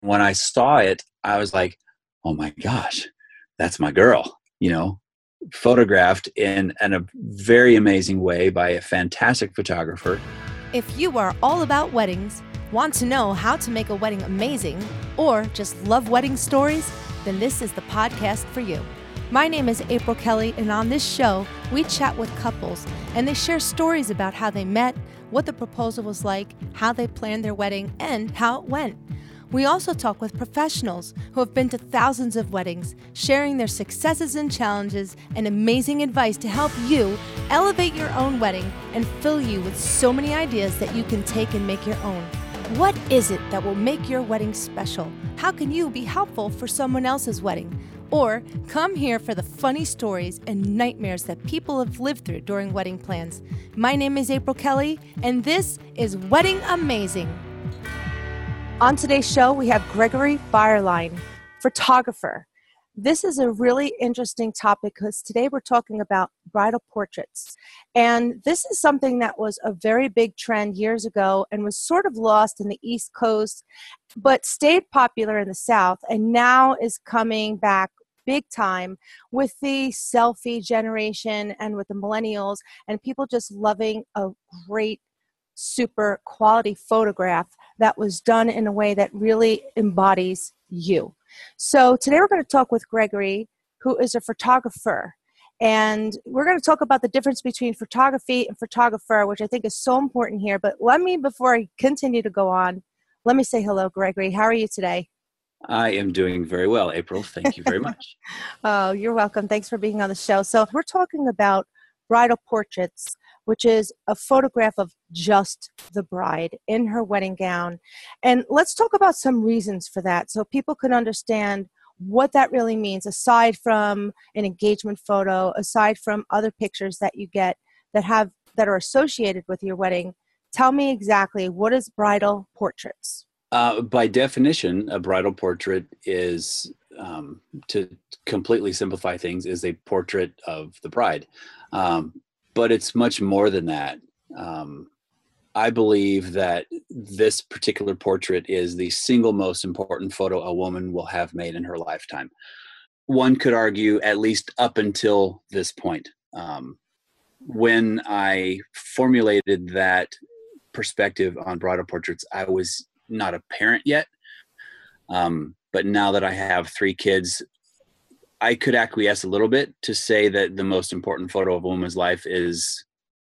when I saw it, I was like, oh my gosh, that's my girl, you know, photographed in, in a very amazing way by a fantastic photographer. If you are all about weddings, want to know how to make a wedding amazing, or just love wedding stories, then this is the podcast for you. My name is April Kelly, and on this show, we chat with couples and they share stories about how they met, what the proposal was like, how they planned their wedding, and how it went. We also talk with professionals who have been to thousands of weddings, sharing their successes and challenges and amazing advice to help you elevate your own wedding and fill you with so many ideas that you can take and make your own. What is it that will make your wedding special? How can you be helpful for someone else's wedding? Or come here for the funny stories and nightmares that people have lived through during wedding plans. My name is April Kelly, and this is Wedding Amazing. On today's show, we have Gregory Byerline, photographer. This is a really interesting topic because today we're talking about bridal portraits. And this is something that was a very big trend years ago and was sort of lost in the East Coast, but stayed popular in the South and now is coming back big time with the selfie generation and with the millennials and people just loving a great super quality photograph that was done in a way that really embodies you. So today we're going to talk with Gregory, who is a photographer. And we're going to talk about the difference between photography and photographer, which I think is so important here. But let me, before I continue to go on, let me say hello, Gregory. How are you today? I am doing very well, April. Thank you very much. oh, you're welcome. Thanks for being on the show. So, we're talking about bridal portraits which is a photograph of just the bride in her wedding gown. And let's talk about some reasons for that so people can understand what that really means aside from an engagement photo, aside from other pictures that you get that have that are associated with your wedding. Tell me exactly what is bridal portraits? Uh, by definition, a bridal portrait is um, to completely simplify things is a portrait of the bride um, but it's much more than that. Um, I believe that this particular portrait is the single most important photo a woman will have made in her lifetime. One could argue, at least up until this point. Um, when I formulated that perspective on bridal portraits, I was not a parent yet. Um, but now that I have three kids, I could acquiesce a little bit to say that the most important photo of a woman's life is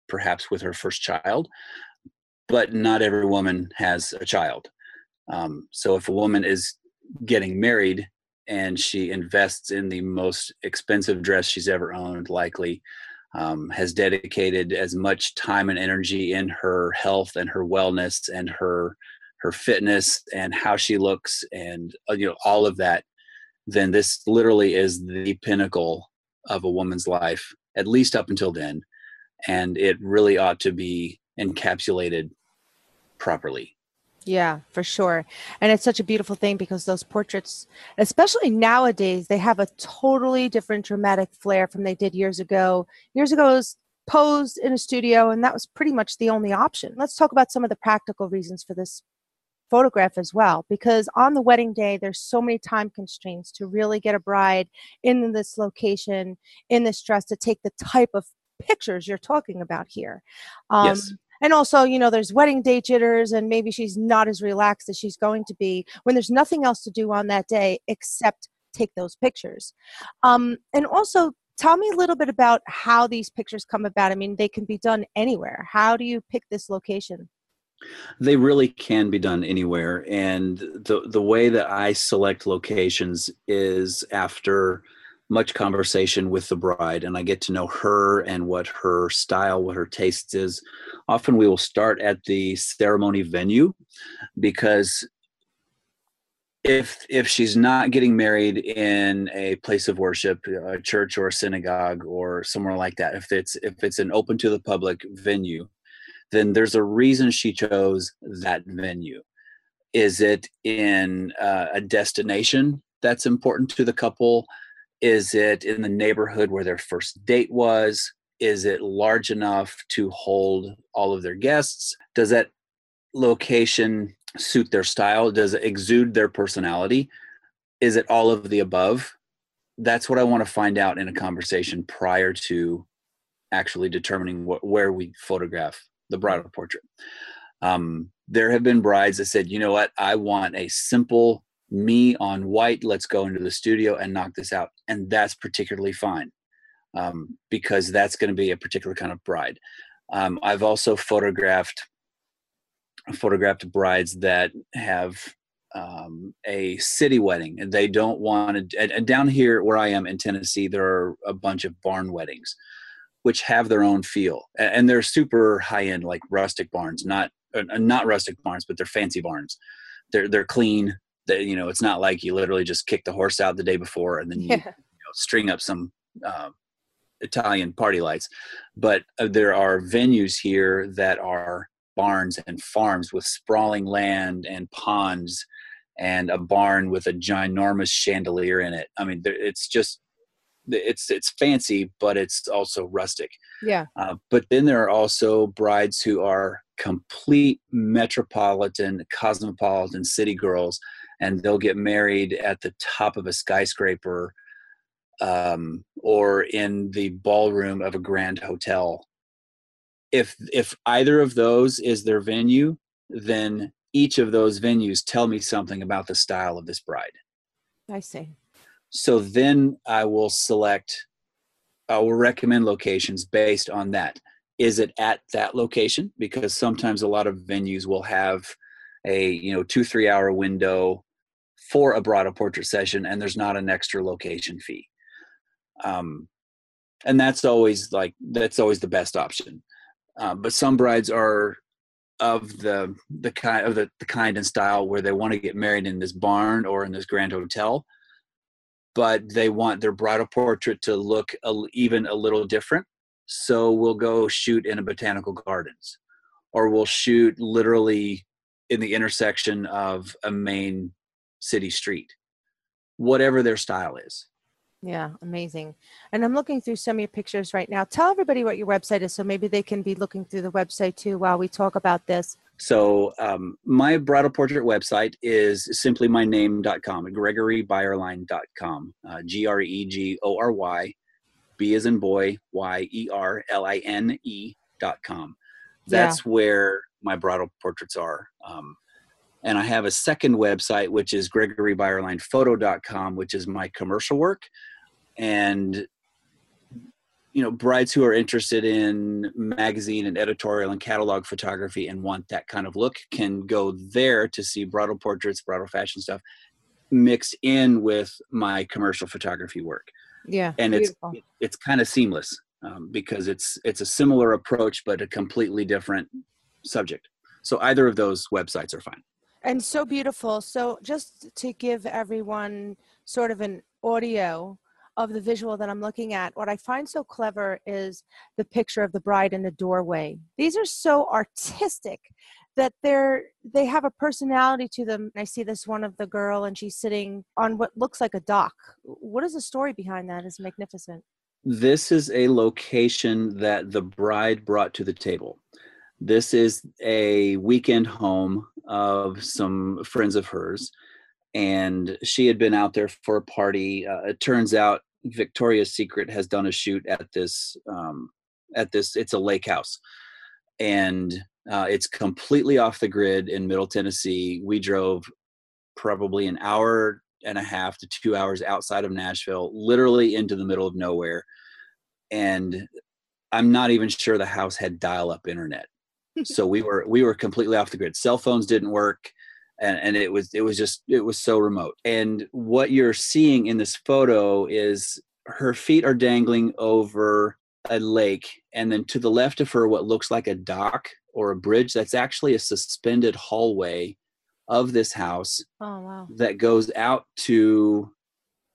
perhaps with her first child, but not every woman has a child. Um, so if a woman is getting married and she invests in the most expensive dress she's ever owned, likely um, has dedicated as much time and energy in her health and her wellness and her her fitness and how she looks and uh, you know all of that then this literally is the pinnacle of a woman's life, at least up until then. And it really ought to be encapsulated properly. Yeah, for sure. And it's such a beautiful thing because those portraits, especially nowadays, they have a totally different dramatic flair from they did years ago. Years ago, was posed in a studio, and that was pretty much the only option. Let's talk about some of the practical reasons for this photograph as well because on the wedding day there's so many time constraints to really get a bride in this location in this dress to take the type of pictures you're talking about here. Um, yes. and also you know there's wedding day jitters and maybe she's not as relaxed as she's going to be when there's nothing else to do on that day except take those pictures. Um, and also tell me a little bit about how these pictures come about. I mean they can be done anywhere. How do you pick this location they really can be done anywhere. And the, the way that I select locations is after much conversation with the bride and I get to know her and what her style, what her taste is. Often we will start at the ceremony venue because if if she's not getting married in a place of worship a church or a synagogue or somewhere like that if it's if it's an open to the public venue then there's a reason she chose that venue. Is it in uh, a destination that's important to the couple? Is it in the neighborhood where their first date was? Is it large enough to hold all of their guests? Does that location suit their style? Does it exude their personality? Is it all of the above? That's what I want to find out in a conversation prior to actually determining where we photograph the bridal portrait. Um, there have been brides that said, you know what, I want a simple me on white. Let's go into the studio and knock this out. And that's particularly fine um, because that's going to be a particular kind of bride. Um, I've also photographed photographed brides that have um, a city wedding and they don't want to. And, and down here where I am in Tennessee, there are a bunch of barn weddings, which have their own feel, and they're super high end, like rustic barns, not uh, not rustic barns, but they're fancy barns. They're they're clean. They, you know, it's not like you literally just kick the horse out the day before and then you, yeah. you know, string up some uh, Italian party lights. But uh, there are venues here that are barns and farms with sprawling land and ponds and a barn with a ginormous chandelier in it. I mean, it's just it's it's fancy, but it's also rustic. Yeah. Uh, but then there are also brides who are complete metropolitan, cosmopolitan city girls, and they'll get married at the top of a skyscraper um, or in the ballroom of a grand hotel. If if either of those is their venue, then each of those venues tell me something about the style of this bride. I see. So then I will select, I will recommend locations based on that. Is it at that location? Because sometimes a lot of venues will have a you know two three hour window for a bridal portrait session, and there's not an extra location fee um, and that's always like that's always the best option uh, but some brides are of the the kind of the, the kind and style where they want to get married in this barn or in this grand hotel but they want their bridal portrait to look a, even a little different so we'll go shoot in a botanical gardens or we'll shoot literally in the intersection of a main city street whatever their style is yeah, amazing. And I'm looking through some of your pictures right now. Tell everybody what your website is so maybe they can be looking through the website too while we talk about this. So, um, my bridal portrait website is simply my name.com, gregorybyerline.com, uh, G R E G O R Y, B as in boy, Y E R L I N E.com. That's yeah. where my bridal portraits are. Um, and I have a second website, which is gregorybyerlinephoto.com, which is my commercial work and you know brides who are interested in magazine and editorial and catalog photography and want that kind of look can go there to see bridal portraits bridal fashion stuff mixed in with my commercial photography work. Yeah and beautiful. it's it's kind of seamless um, because it's it's a similar approach but a completely different subject. So either of those websites are fine. And so beautiful. So just to give everyone sort of an audio of the visual that I'm looking at, what I find so clever is the picture of the bride in the doorway. These are so artistic that they're they have a personality to them. I see this one of the girl and she's sitting on what looks like a dock. What is the story behind that? Is magnificent. This is a location that the bride brought to the table. This is a weekend home of some friends of hers and she had been out there for a party. Uh, it turns out Victoria's Secret has done a shoot at this um, at this. It's a lake house, and uh, it's completely off the grid in Middle Tennessee. We drove probably an hour and a half to two hours outside of Nashville, literally into the middle of nowhere, and I'm not even sure the house had dial-up internet. so we were we were completely off the grid. Cell phones didn't work and, and it was it was just it was so remote. And what you're seeing in this photo is her feet are dangling over a lake and then to the left of her what looks like a dock or a bridge that's actually a suspended hallway of this house oh, wow. that goes out to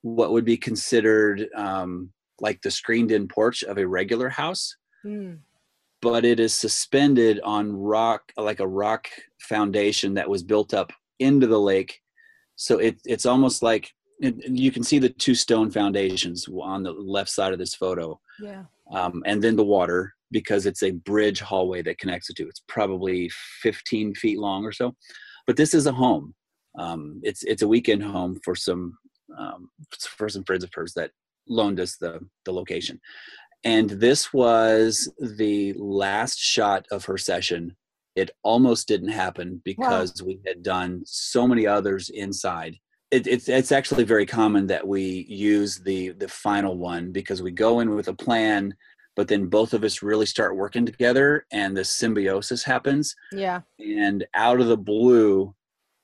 what would be considered um, like the screened in porch of a regular house. Mm but it is suspended on rock, like a rock foundation that was built up into the lake. So it, it's almost like it, you can see the two stone foundations on the left side of this photo. Yeah. Um, and then the water because it's a bridge hallway that connects the two. It's probably 15 feet long or so. but this is a home. Um, it's it's a weekend home for some um, for some friends of hers that loaned us the the location, and this was the last shot of her session. It almost didn't happen because wow. we had done so many others inside. It, it's it's actually very common that we use the the final one because we go in with a plan but then both of us really start working together and the symbiosis happens yeah and out of the blue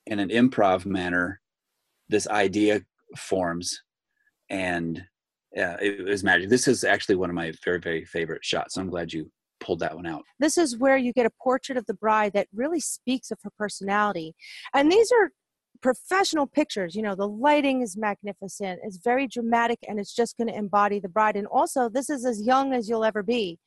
in an improv manner this idea forms and yeah it was magic. This is actually one of my very very favorite shots so i'm glad you pulled that one out. This is where you get a portrait of the bride that really speaks of her personality. And these are professional pictures you know the lighting is magnificent it's very dramatic and it's just going to embody the bride. And also this is as young as you'll ever be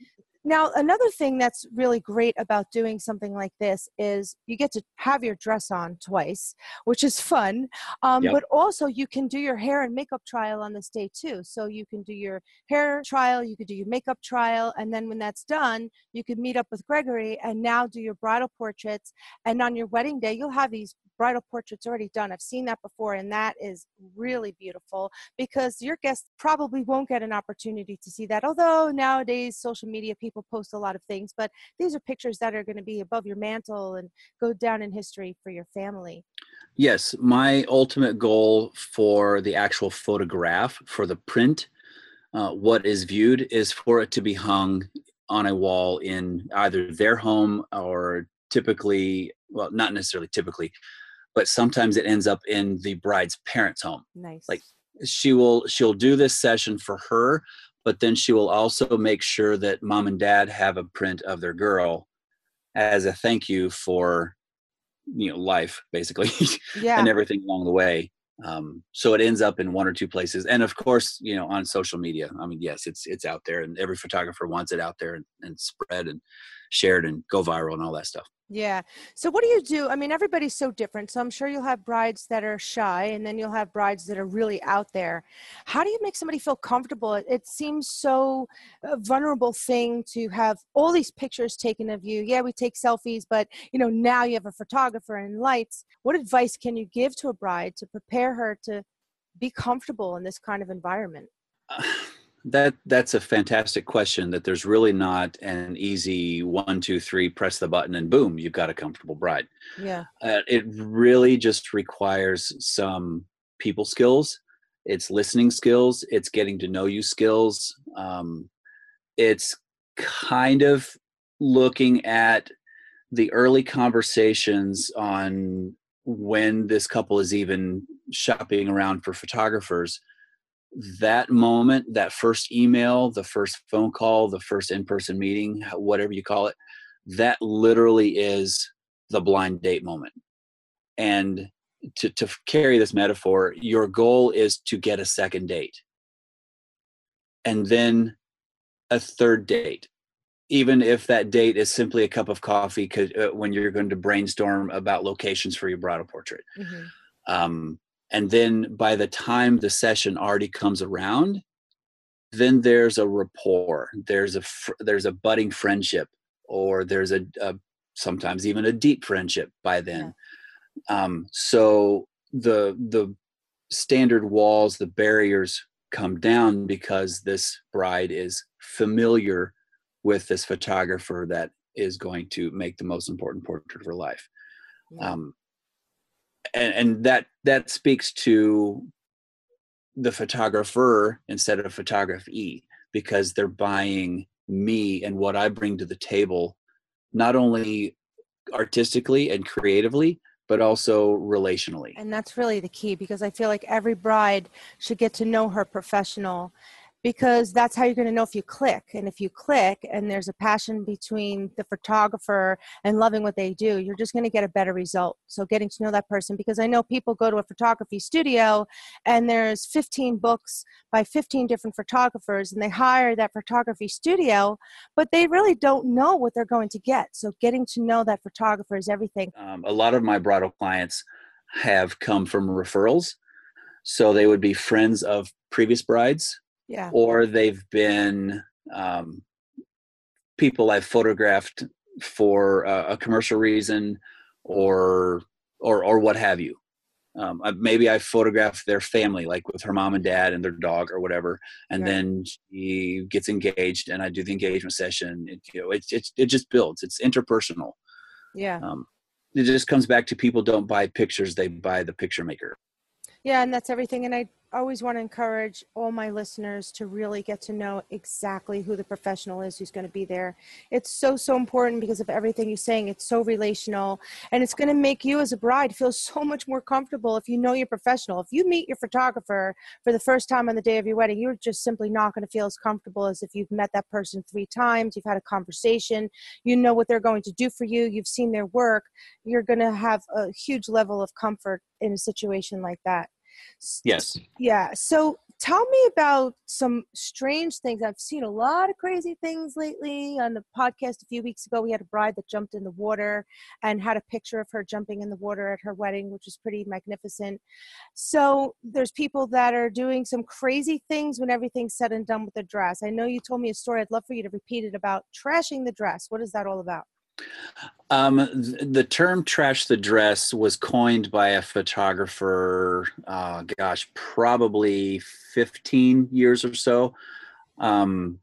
now another thing that's really great about doing something like this is you get to have your dress on twice which is fun um, yep. but also you can do your hair and makeup trial on this day too so you can do your hair trial you could do your makeup trial and then when that's done you could meet up with gregory and now do your bridal portraits and on your wedding day you'll have these bridal portraits already done. I've seen that before, and that is really beautiful because your guests probably won't get an opportunity to see that. Although nowadays, social media people post a lot of things, but these are pictures that are going to be above your mantle and go down in history for your family. Yes, my ultimate goal for the actual photograph, for the print, uh, what is viewed is for it to be hung on a wall in either their home or typically well not necessarily typically but sometimes it ends up in the bride's parents' home. Nice. Like she will she'll do this session for her, but then she will also make sure that mom and dad have a print of their girl as a thank you for you know life basically yeah. and everything along the way um, so it ends up in one or two places and of course you know on social media i mean yes it's it's out there and every photographer wants it out there and, and spread and shared and go viral and all that stuff yeah. So what do you do? I mean, everybody's so different. So I'm sure you'll have brides that are shy and then you'll have brides that are really out there. How do you make somebody feel comfortable? It seems so a vulnerable thing to have all these pictures taken of you. Yeah, we take selfies, but you know, now you have a photographer and lights. What advice can you give to a bride to prepare her to be comfortable in this kind of environment? Uh, That that's a fantastic question. That there's really not an easy one, two, three, press the button and boom, you've got a comfortable bride. Yeah. Uh, it really just requires some people skills. It's listening skills. It's getting to know you skills. Um, it's kind of looking at the early conversations on when this couple is even shopping around for photographers that moment, that first email, the first phone call, the first in person meeting, whatever you call it, that literally is the blind date moment. And to, to carry this metaphor, your goal is to get a second date and then a third date. Even if that date is simply a cup of coffee uh, when you're going to brainstorm about locations for your bridal portrait. Mm-hmm. Um, and then by the time the session already comes around then there's a rapport there's a there's a budding friendship or there's a, a sometimes even a deep friendship by then yeah. um, so the the standard walls the barriers come down because this bride is familiar with this photographer that is going to make the most important portrait of her life yeah. um, and, and that that speaks to the photographer instead of photography because they're buying me and what I bring to the table, not only artistically and creatively, but also relationally. And that's really the key because I feel like every bride should get to know her professional because that's how you're going to know if you click. And if you click and there's a passion between the photographer and loving what they do, you're just going to get a better result. So getting to know that person because I know people go to a photography studio and there's 15 books by 15 different photographers and they hire that photography studio, but they really don't know what they're going to get. So getting to know that photographer is everything. Um, a lot of my bridal clients have come from referrals. So they would be friends of previous brides yeah. or they've been um, people I've photographed for a commercial reason, or or or what have you um, maybe I photographed their family, like with her mom and dad and their dog or whatever, and right. then she gets engaged, and I do the engagement session. It, you know, it it it just builds. It's interpersonal. Yeah. Um, it just comes back to people don't buy pictures; they buy the picture maker. Yeah, and that's everything. And I always want to encourage all my listeners to really get to know exactly who the professional is who's going to be there. It's so, so important because of everything you're saying. It's so relational and it's going to make you as a bride feel so much more comfortable if you know your professional. If you meet your photographer for the first time on the day of your wedding, you're just simply not going to feel as comfortable as if you've met that person three times, you've had a conversation, you know what they're going to do for you, you've seen their work. You're going to have a huge level of comfort in a situation like that. Yes. Yeah. So tell me about some strange things. I've seen a lot of crazy things lately. On the podcast a few weeks ago, we had a bride that jumped in the water and had a picture of her jumping in the water at her wedding, which was pretty magnificent. So there's people that are doing some crazy things when everything's said and done with the dress. I know you told me a story. I'd love for you to repeat it about trashing the dress. What is that all about? Um, the term "trash the dress" was coined by a photographer. Uh, gosh, probably 15 years or so, um,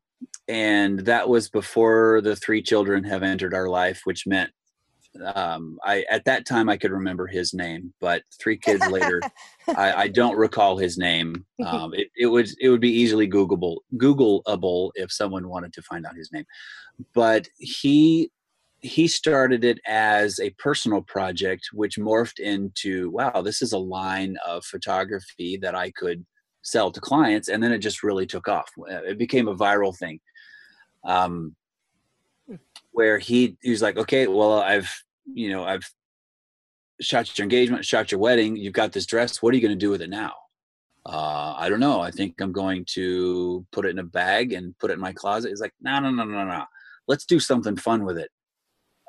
and that was before the three children have entered our life, which meant um, I at that time I could remember his name, but three kids later, I, I, don't recall his name. Um, it, it would it would be easily Googleable Googleable if someone wanted to find out his name. But he he started it as a personal project, which morphed into wow, this is a line of photography that I could sell to clients, and then it just really took off. Uh, it became a viral thing, um, where he he was like, okay, well, I've you know I've shot your engagement, shot your wedding, you've got this dress. What are you going to do with it now? Uh, I don't know. I think I'm going to put it in a bag and put it in my closet. He's like, no, no, no, no, no. Let's do something fun with it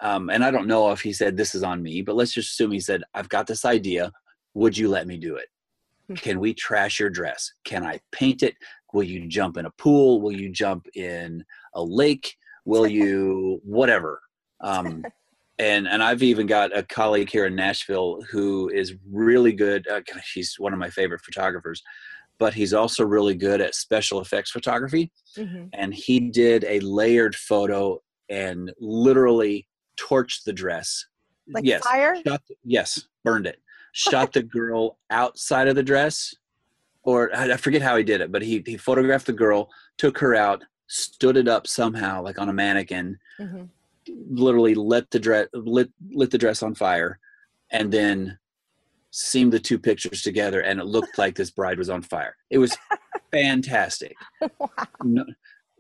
um, and I don't know if he said this is on me, but let's just assume he said, I've got this idea. Would you let me do it? Hmm. Can we trash your dress? Can I paint it? Will you jump in a pool? Will you jump in a lake? Will you whatever? Um, and and I've even got a colleague here in Nashville who is really good. Uh, he's one of my favorite photographers, but he's also really good at special effects photography. Mm-hmm. And he did a layered photo and literally torched the dress. Like yes. fire? Shot yes, burned it. Shot the girl outside of the dress, or I forget how he did it, but he, he photographed the girl, took her out, stood it up somehow, like on a mannequin, mm-hmm. literally lit the dress lit lit the dress on fire, and then seamed the two pictures together, and it looked like this bride was on fire. It was fantastic. Wow. No,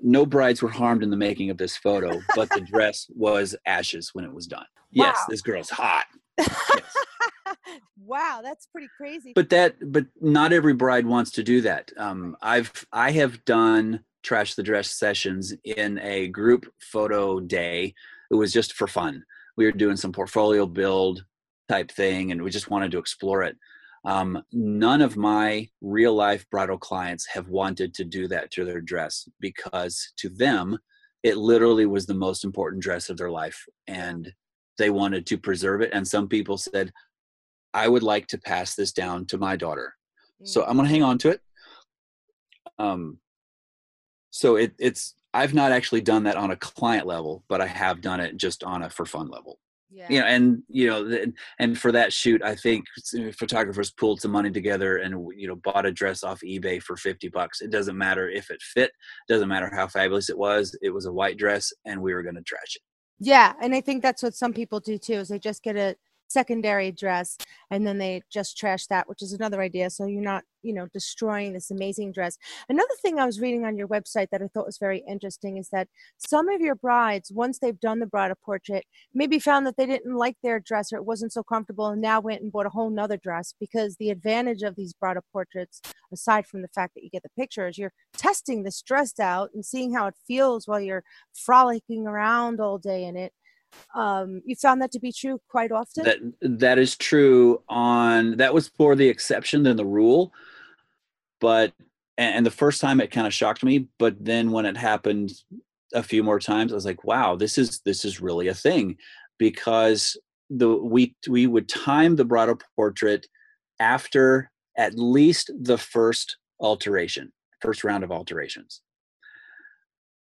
no brides were harmed in the making of this photo, but the dress was ashes when it was done. Wow. Yes, this girl's hot. Yes. wow, that's pretty crazy. But that, but not every bride wants to do that. Um, I've I have done trash the dress sessions in a group photo day. It was just for fun. We were doing some portfolio build type thing, and we just wanted to explore it. Um, none of my real life bridal clients have wanted to do that to their dress because to them, it literally was the most important dress of their life and they wanted to preserve it. And some people said, I would like to pass this down to my daughter. Mm. So I'm going to hang on to it. Um, so it, it's, I've not actually done that on a client level, but I have done it just on a for fun level yeah. you know and you know and for that shoot i think photographers pulled some money together and you know bought a dress off ebay for 50 bucks it doesn't matter if it fit doesn't matter how fabulous it was it was a white dress and we were going to trash it yeah and i think that's what some people do too is they just get a secondary dress and then they just trash that which is another idea. So you're not you know destroying this amazing dress. Another thing i was reading on your website that i thought was very interesting is that some of your brides once they've done the bridal portrait maybe found that they didn't like their dress or it wasn't so comfortable and now went and bought a whole nother dress because the advantage of these bridal portraits aside from the fact that you get the pictures you're testing this dress out and seeing how it feels while you're frolicking around all day in it um, you found that to be true quite often that that is true on that was more the exception than the rule but and, the first time it kind of shocked me but then when it happened a few more times i was like wow this is this is really a thing because the we we would time the bridal portrait after at least the first alteration, first round of alterations.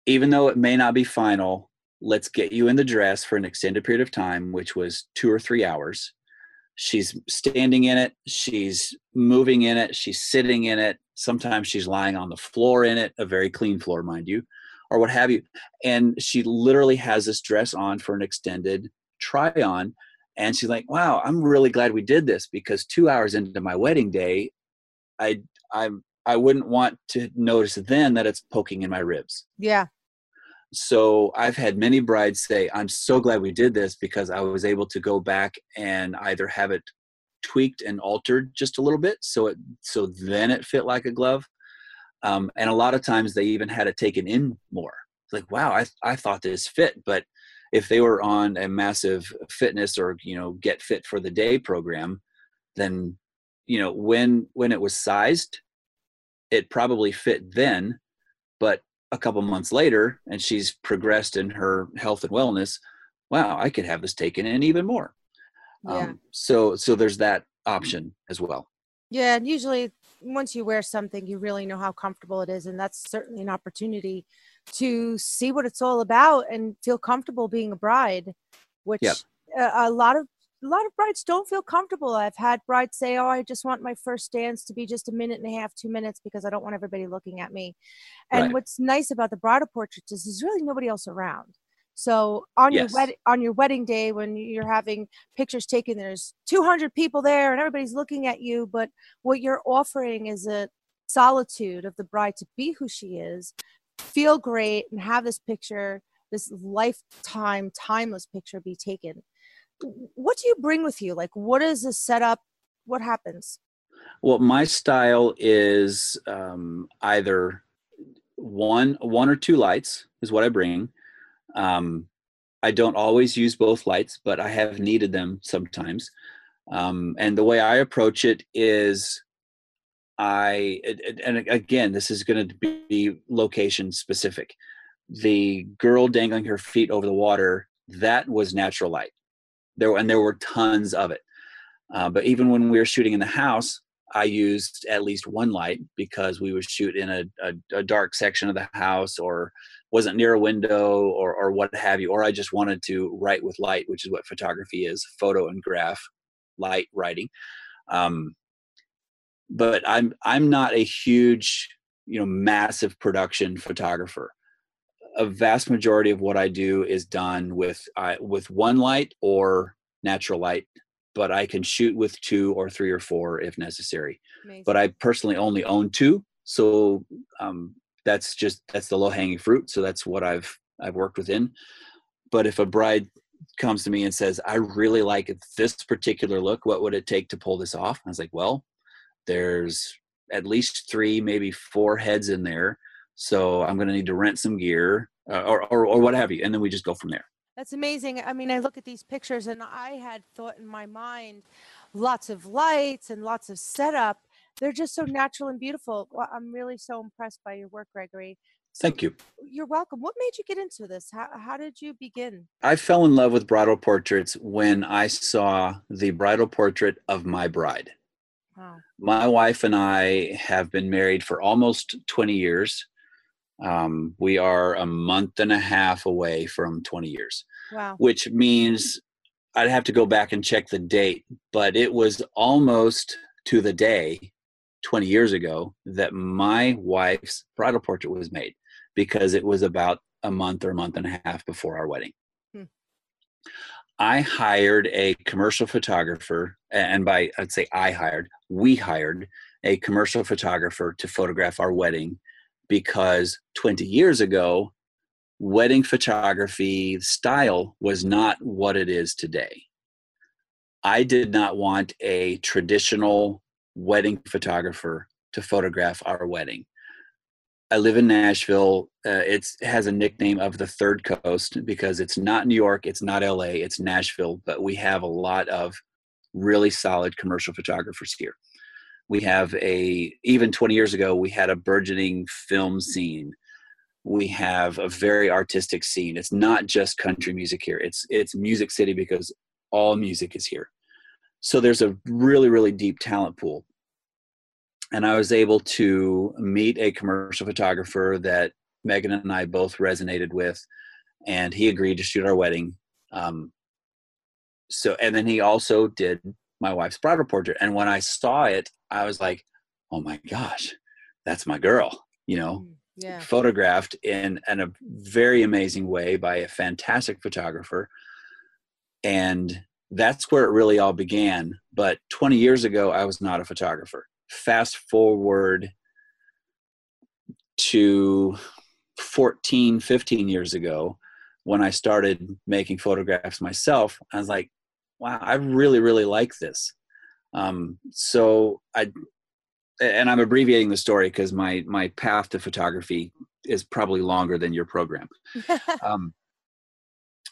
Even though it may not be final, let's get you in the dress for an extended period of time, which was two or three hours. She's standing in it, she's moving in it, she's sitting in it. Sometimes she's lying on the floor in it, a very clean floor, mind you, or what have you. And she literally has this dress on for an extended try on. And she's like, wow, I'm really glad we did this because two hours into my wedding day, I I'm I wouldn't want to notice then that it's poking in my ribs. Yeah. So I've had many brides say, I'm so glad we did this because I was able to go back and either have it tweaked and altered just a little bit so it so then it fit like a glove. Um, and a lot of times they even had it taken in more. Like, wow, I I thought this fit, but if they were on a massive fitness or you know get fit for the day program, then you know when when it was sized, it probably fit then, but a couple months later and she's progressed in her health and wellness wow i could have this taken in even more yeah. um, so so there's that option as well yeah and usually once you wear something you really know how comfortable it is and that's certainly an opportunity to see what it's all about and feel comfortable being a bride which yep. a, a lot of a lot of brides don't feel comfortable. I've had brides say, "Oh, I just want my first dance to be just a minute and a half, two minutes, because I don't want everybody looking at me." And right. what's nice about the bridal portraits is there's really nobody else around. So on yes. your wed- on your wedding day, when you're having pictures taken, there's 200 people there and everybody's looking at you. But what you're offering is a solitude of the bride to be who she is, feel great, and have this picture, this lifetime, timeless picture, be taken what do you bring with you? Like, what is the setup? What happens? Well, my style is um, either one one or two lights is what I bring. Um, I don't always use both lights, but I have needed them sometimes. Um, and the way I approach it is, I and again, this is going to be location specific. The girl dangling her feet over the water that was natural light there and there were tons of it. Uh, but even when we were shooting in the house i used at least one light because we would shoot in a, a, a dark section of the house or wasn't near a window or, or what have you or i just wanted to write with light which is what photography is photo and graph light writing. Um, but i'm i'm not a huge you know massive production photographer a vast majority of what I do is done with uh, with one light or natural light, but I can shoot with two or three or four if necessary. Amazing. But I personally only own two, so um, that's just that's the low hanging fruit. So that's what I've I've worked within. But if a bride comes to me and says, "I really like this particular look. What would it take to pull this off?" I was like, "Well, there's at least three, maybe four heads in there." So I'm going to need to rent some gear uh, or, or, or what have you. And then we just go from there. That's amazing. I mean, I look at these pictures and I had thought in my mind lots of lights and lots of setup. They're just so natural and beautiful. Well, I'm really so impressed by your work, Gregory. So Thank you. You're welcome. What made you get into this? How, how did you begin? I fell in love with bridal portraits when I saw the bridal portrait of my bride. Wow. My wife and I have been married for almost 20 years. Um, we are a month and a half away from 20 years. Wow. Which means I'd have to go back and check the date, but it was almost to the day 20 years ago that my wife's bridal portrait was made because it was about a month or a month and a half before our wedding. Hmm. I hired a commercial photographer, and by I'd say I hired, we hired a commercial photographer to photograph our wedding because 20 years ago, wedding photography style was not what it is today. I did not want a traditional wedding photographer to photograph our wedding. I live in Nashville. Uh, it has a nickname of the Third Coast because it's not New York, it's not LA, it's Nashville, but we have a lot of really solid commercial photographers here we have a even 20 years ago we had a burgeoning film scene we have a very artistic scene it's not just country music here it's it's music city because all music is here. So there's a really, really deep talent pool. And I was able to meet a commercial photographer that Megan and I both resonated with, and he agreed to shoot our wedding. Um, so, and then he also did my wife's bridal portrait. And when I saw it, I was like, oh my gosh, that's my girl, you know, Mm, Yeah. photographed in, in a very amazing way by a fantastic photographer. And that's where it really all began. But 20 years ago, I was not a photographer. Fast forward to 14, 15 years ago, when I started making photographs myself, I was like, wow, I really, really like this. Um, so I, and I'm abbreviating the story because my my path to photography is probably longer than your program. Um,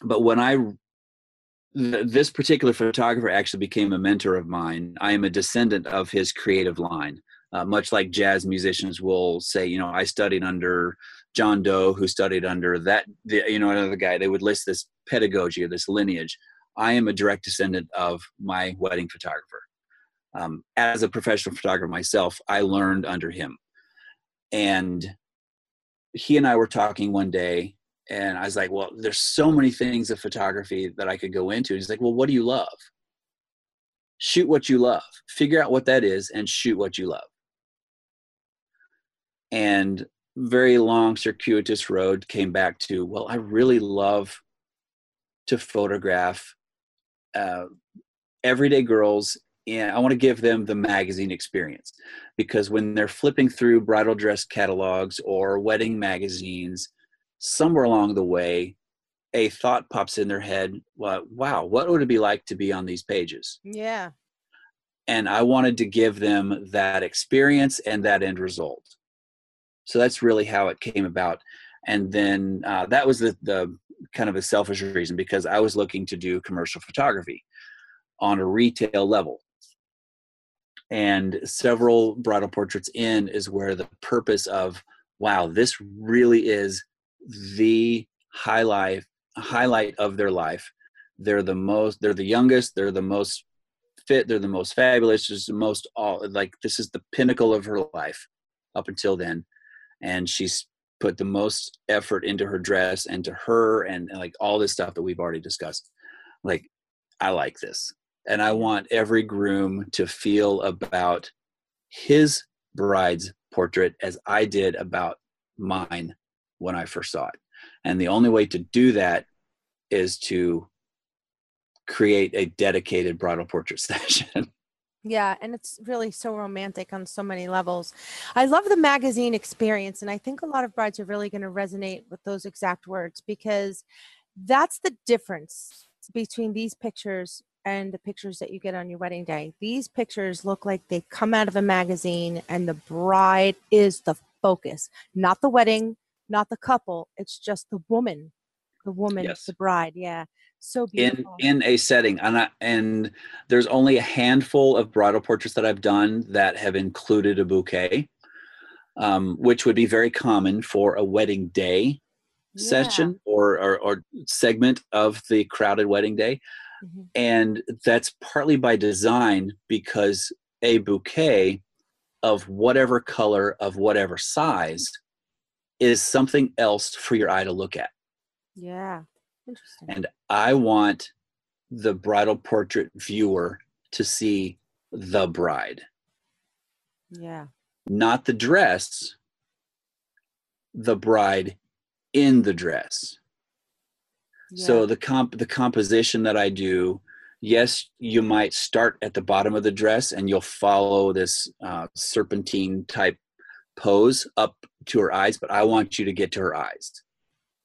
but when I th- this particular photographer actually became a mentor of mine. I am a descendant of his creative line. Uh, much like jazz musicians will say, you know, I studied under John Doe, who studied under that, the, you know, another guy. They would list this pedagogy or this lineage. I am a direct descendant of my wedding photographer. Um, as a professional photographer myself, I learned under him. And he and I were talking one day, and I was like, Well, there's so many things of photography that I could go into. He's like, Well, what do you love? Shoot what you love. Figure out what that is and shoot what you love. And very long, circuitous road came back to, Well, I really love to photograph uh, everyday girls and I want to give them the magazine experience because when they're flipping through bridal dress catalogs or wedding magazines, somewhere along the way, a thought pops in their head well, wow, what would it be like to be on these pages? yeah. And I wanted to give them that experience and that end result. So that's really how it came about. And then uh, that was the, the kind of a selfish reason because I was looking to do commercial photography on a retail level and several bridal portraits in is where the purpose of wow this really is the highlight highlight of their life. They're the most they're the youngest they're the most fit they're the most fabulous just the most all like this is the pinnacle of her life up until then. And she's put the most effort into her dress and to her and, and like all this stuff that we've already discussed. Like i like this and I want every groom to feel about his bride's portrait as I did about mine when I first saw it. And the only way to do that is to create a dedicated bridal portrait session. Yeah, and it's really so romantic on so many levels. I love the magazine experience, and I think a lot of brides are really going to resonate with those exact words because that's the difference between these pictures and the pictures that you get on your wedding day. These pictures look like they come out of a magazine, and the bride is the focus, not the wedding, not the couple. It's just the woman, the woman, Yes. the bride. Yeah, so beautiful. in in a setting and I, and there's only a handful of bridal portraits that I've done that have included a bouquet um, which would be very common for a wedding day Yeah. session or, or or segment of the crowded wedding day Mhm. and that's partly by design because a bouquet of whatever color of whatever size is something else for your eye to look at Yeah, interesting. and I want the bridal portrait viewer to see the bride, yeah, not the dress, the bride in the dress. Yeah. So the comp the composition that I do, yes, you might start at the bottom of the dress and you'll follow this uh, serpentine type pose up to her eyes, but I want you to get to her eyes.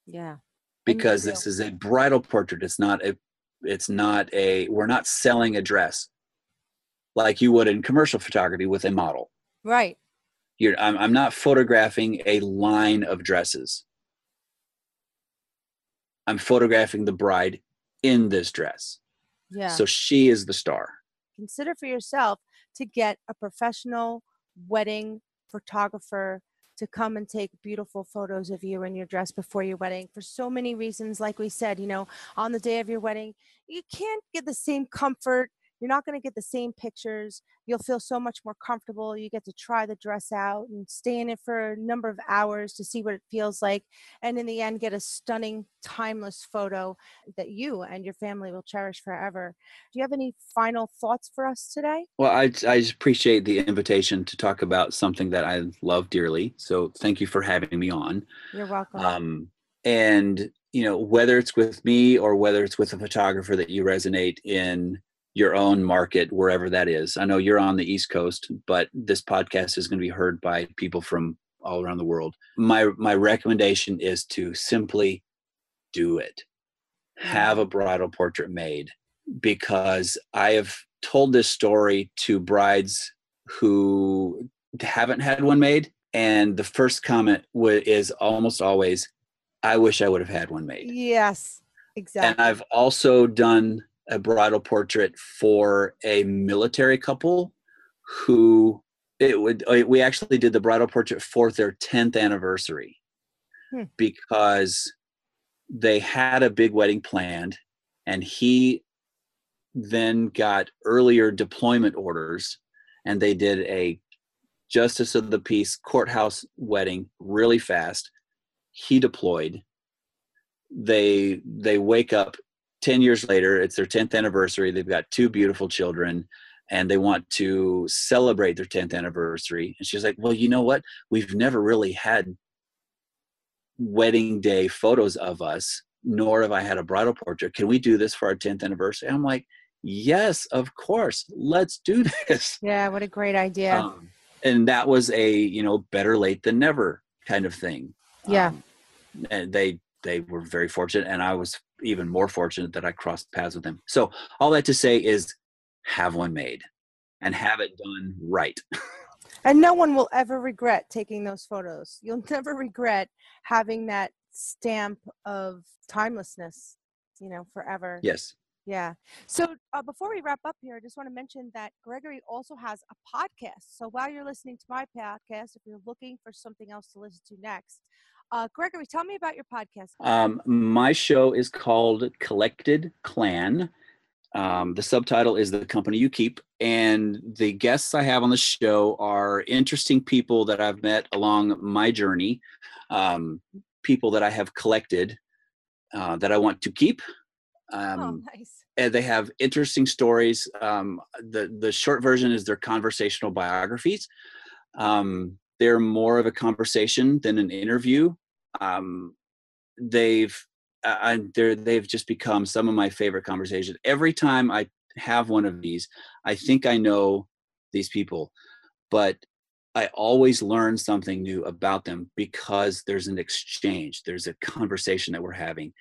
yeah. because this is a bridal portrait it's not a it's not a we're not selling a dress like you would in commercial photography with a model Right. You're, I'm, I'm not photographing a line of dresses i'm photographing the bride in this dress Yeah. so she is the star Consider for yourself to get a professional wedding photographer to come and take beautiful photos of you in your dress before your wedding for so many reasons. Like we said, you know, on the day of your wedding, you can't get the same comfort you're not going to get the same pictures. You'll feel so much more comfortable. You get to try the dress out and stay in it for a number of hours to see what it feels like. And in the end, get a stunning, timeless photo that you and your family will cherish forever. Do you have any final thoughts for us today? Well, I, I just appreciate the invitation to talk about something that I love dearly. So thank you for having me on. You're welcome. Um, and you know whether it's with me or whether it's with a photographer that you resonate in your own market wherever that is. I know you're on the East Coast, but this podcast is going to be heard by people from all around the world. My my recommendation is to simply do it. Have a bridal portrait made because I have told this story to brides who haven't had one made and the first comment is almost always I wish I would have had one made. Yes. Exactly. And I've also done a bridal portrait for a military couple who it would uh, we actually did the bridal portrait for their 10th anniversary hmm. because they had a big wedding planned and he then got earlier deployment orders and they did a justice of the peace courthouse wedding really fast he deployed they they wake up 10 years later, it's their 10th anniversary. They've got two beautiful children and they want to celebrate their 10th anniversary. And she's like, Well, you know what? We've never really had wedding day photos of us, nor have I had a bridal portrait. Can we do this for our 10th anniversary? I'm like, Yes, of course. Let's do this. Yeah, what a great idea. Um, and that was a, you know, better late than never kind of thing. Yeah. Um, and they they were very fortunate and I was even more fortunate that I crossed paths with him. So all that to say is have one made and have it done right. and no one will ever regret taking those photos. You'll never regret having that stamp of timelessness, you know, forever. Yes. Yeah. So uh, before we wrap up here, I just want to mention that Gregory also has a podcast. So while you're listening to my podcast, if you're looking for something else to listen to next, uh, Gregory, tell me about your podcast. Um, my show is called Collected Clan. Um, the subtitle is The Company You Keep. And the guests I have on the show are interesting people that I've met along my journey, um, people that I have collected uh, that I want to keep. oh, um, nice. And they have interesting stories. Um, the, the short version is their conversational biographies. Um, they're more of a conversation than an interview. Um, they've uh, they're, they've just become some of my favorite conversations. Every time I have one of these, I think I know these people, but I always learn something new about them because there's an exchange, there's a conversation that we're having.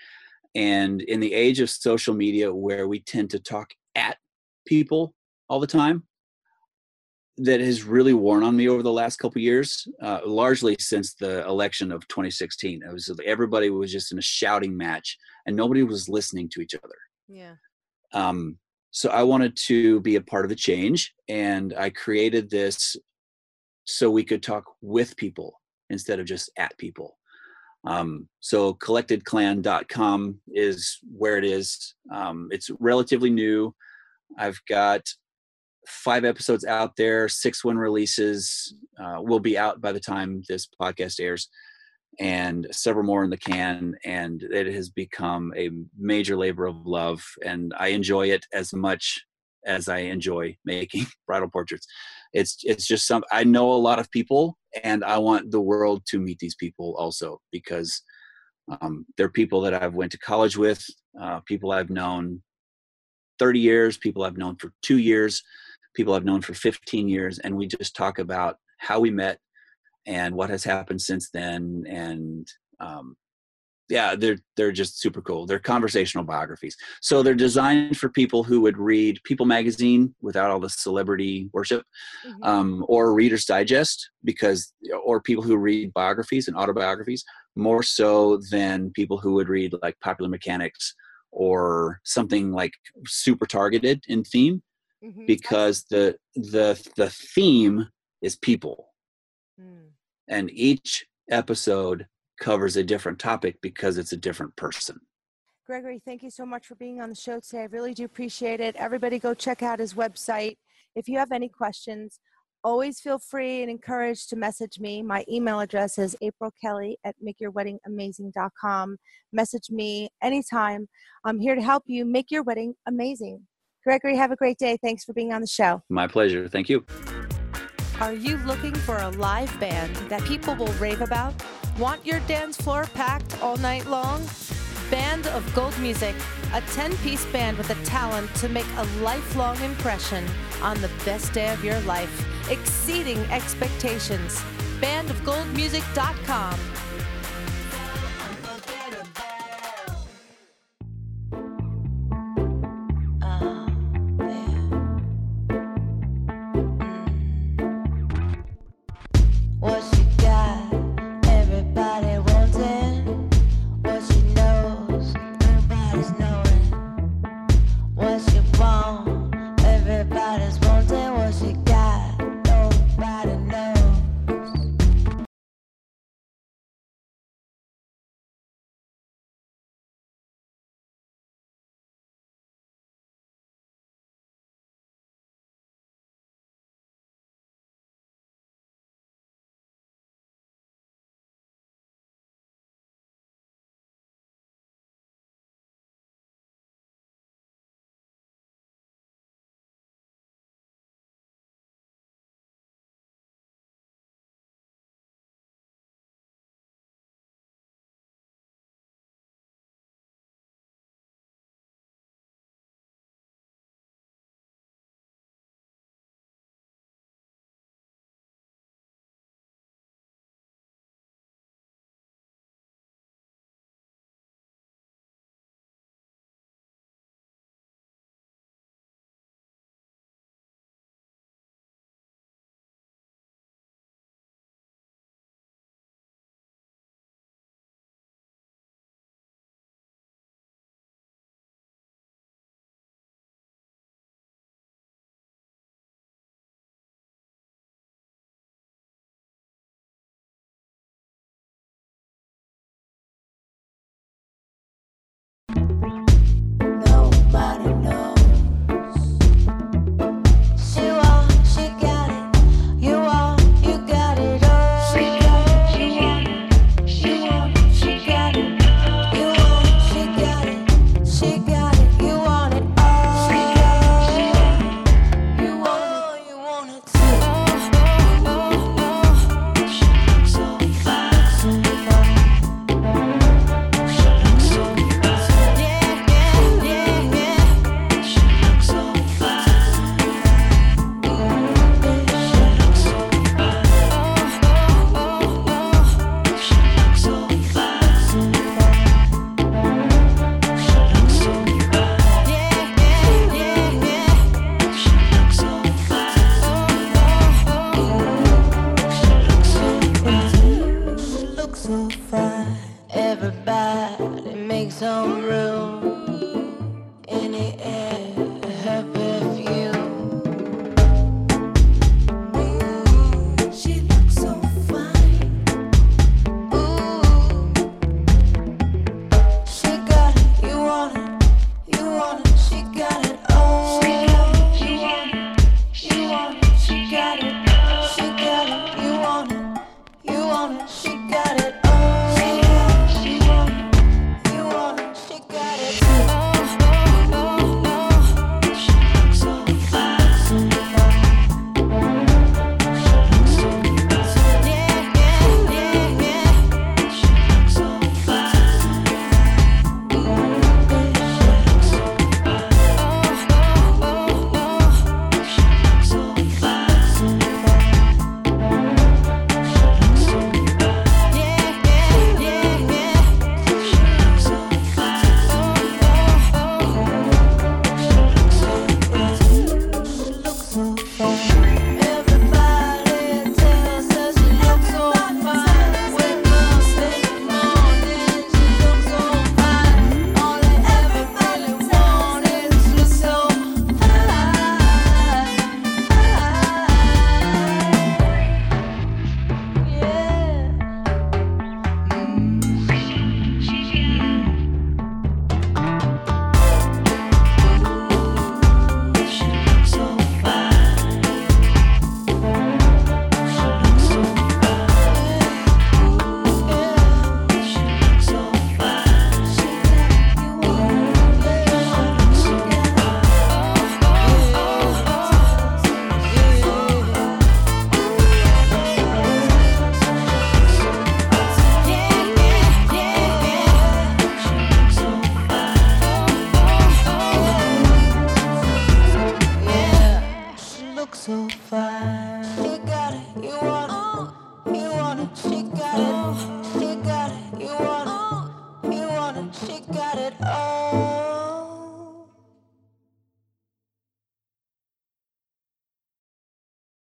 And in the age of social media where we tend to talk at people all the time, that has really worn on me over the last couple years, uh, largely since the election of 2016. It was everybody was just in a shouting match, and nobody was listening to each other. Yeah. Um, so I wanted to be a part of the change, and I created this so we could talk with people instead of just at people. Um, so collectedclan.com is where it is. Um, it's relatively new. I've got five episodes out there, six one releases uh, will be out by the time this podcast airs, and several more in the can. And it has become a major labor of love, and I enjoy it as much as I enjoy making bridal portraits. It's it's just some I know a lot of people, and I want the world to meet these people also because um, they're people that I've went to college with, uh, people I've known 30 years, people I've known for two years people I've known for 15 years, and we just talk about how we met and what has happened since then. And um, yeah, they're they're just super cool. They're conversational biographies, so they're designed for people who would read People magazine without all the celebrity worship, mm-hmm. um, or Reader's Digest because, or people who read biographies and autobiographies more so than people who would read like Popular Mechanics or something like super targeted in theme mm-hmm. because the the the theme is people. Mm. and each episode covers a different topic because it's a different person. Gregory, thank you so much for being on the show today. I really do appreciate it. Everybody go check out his website. If you have any questions, always feel free and encouraged to message me. My email address is aprilkelly at makeyourweddingamazing.com. Message me anytime. I'm here to help you make your wedding amazing. Gregory, have a great day. Thanks for being on the show. My pleasure. Thank you. Are you looking for a live band that people will rave about? Want your dance floor packed all night long? Band of Gold Music, a 10 piece band with the talent to make a lifelong impression on the best day of your life, exceeding expectations. Bandofgoldmusic.com.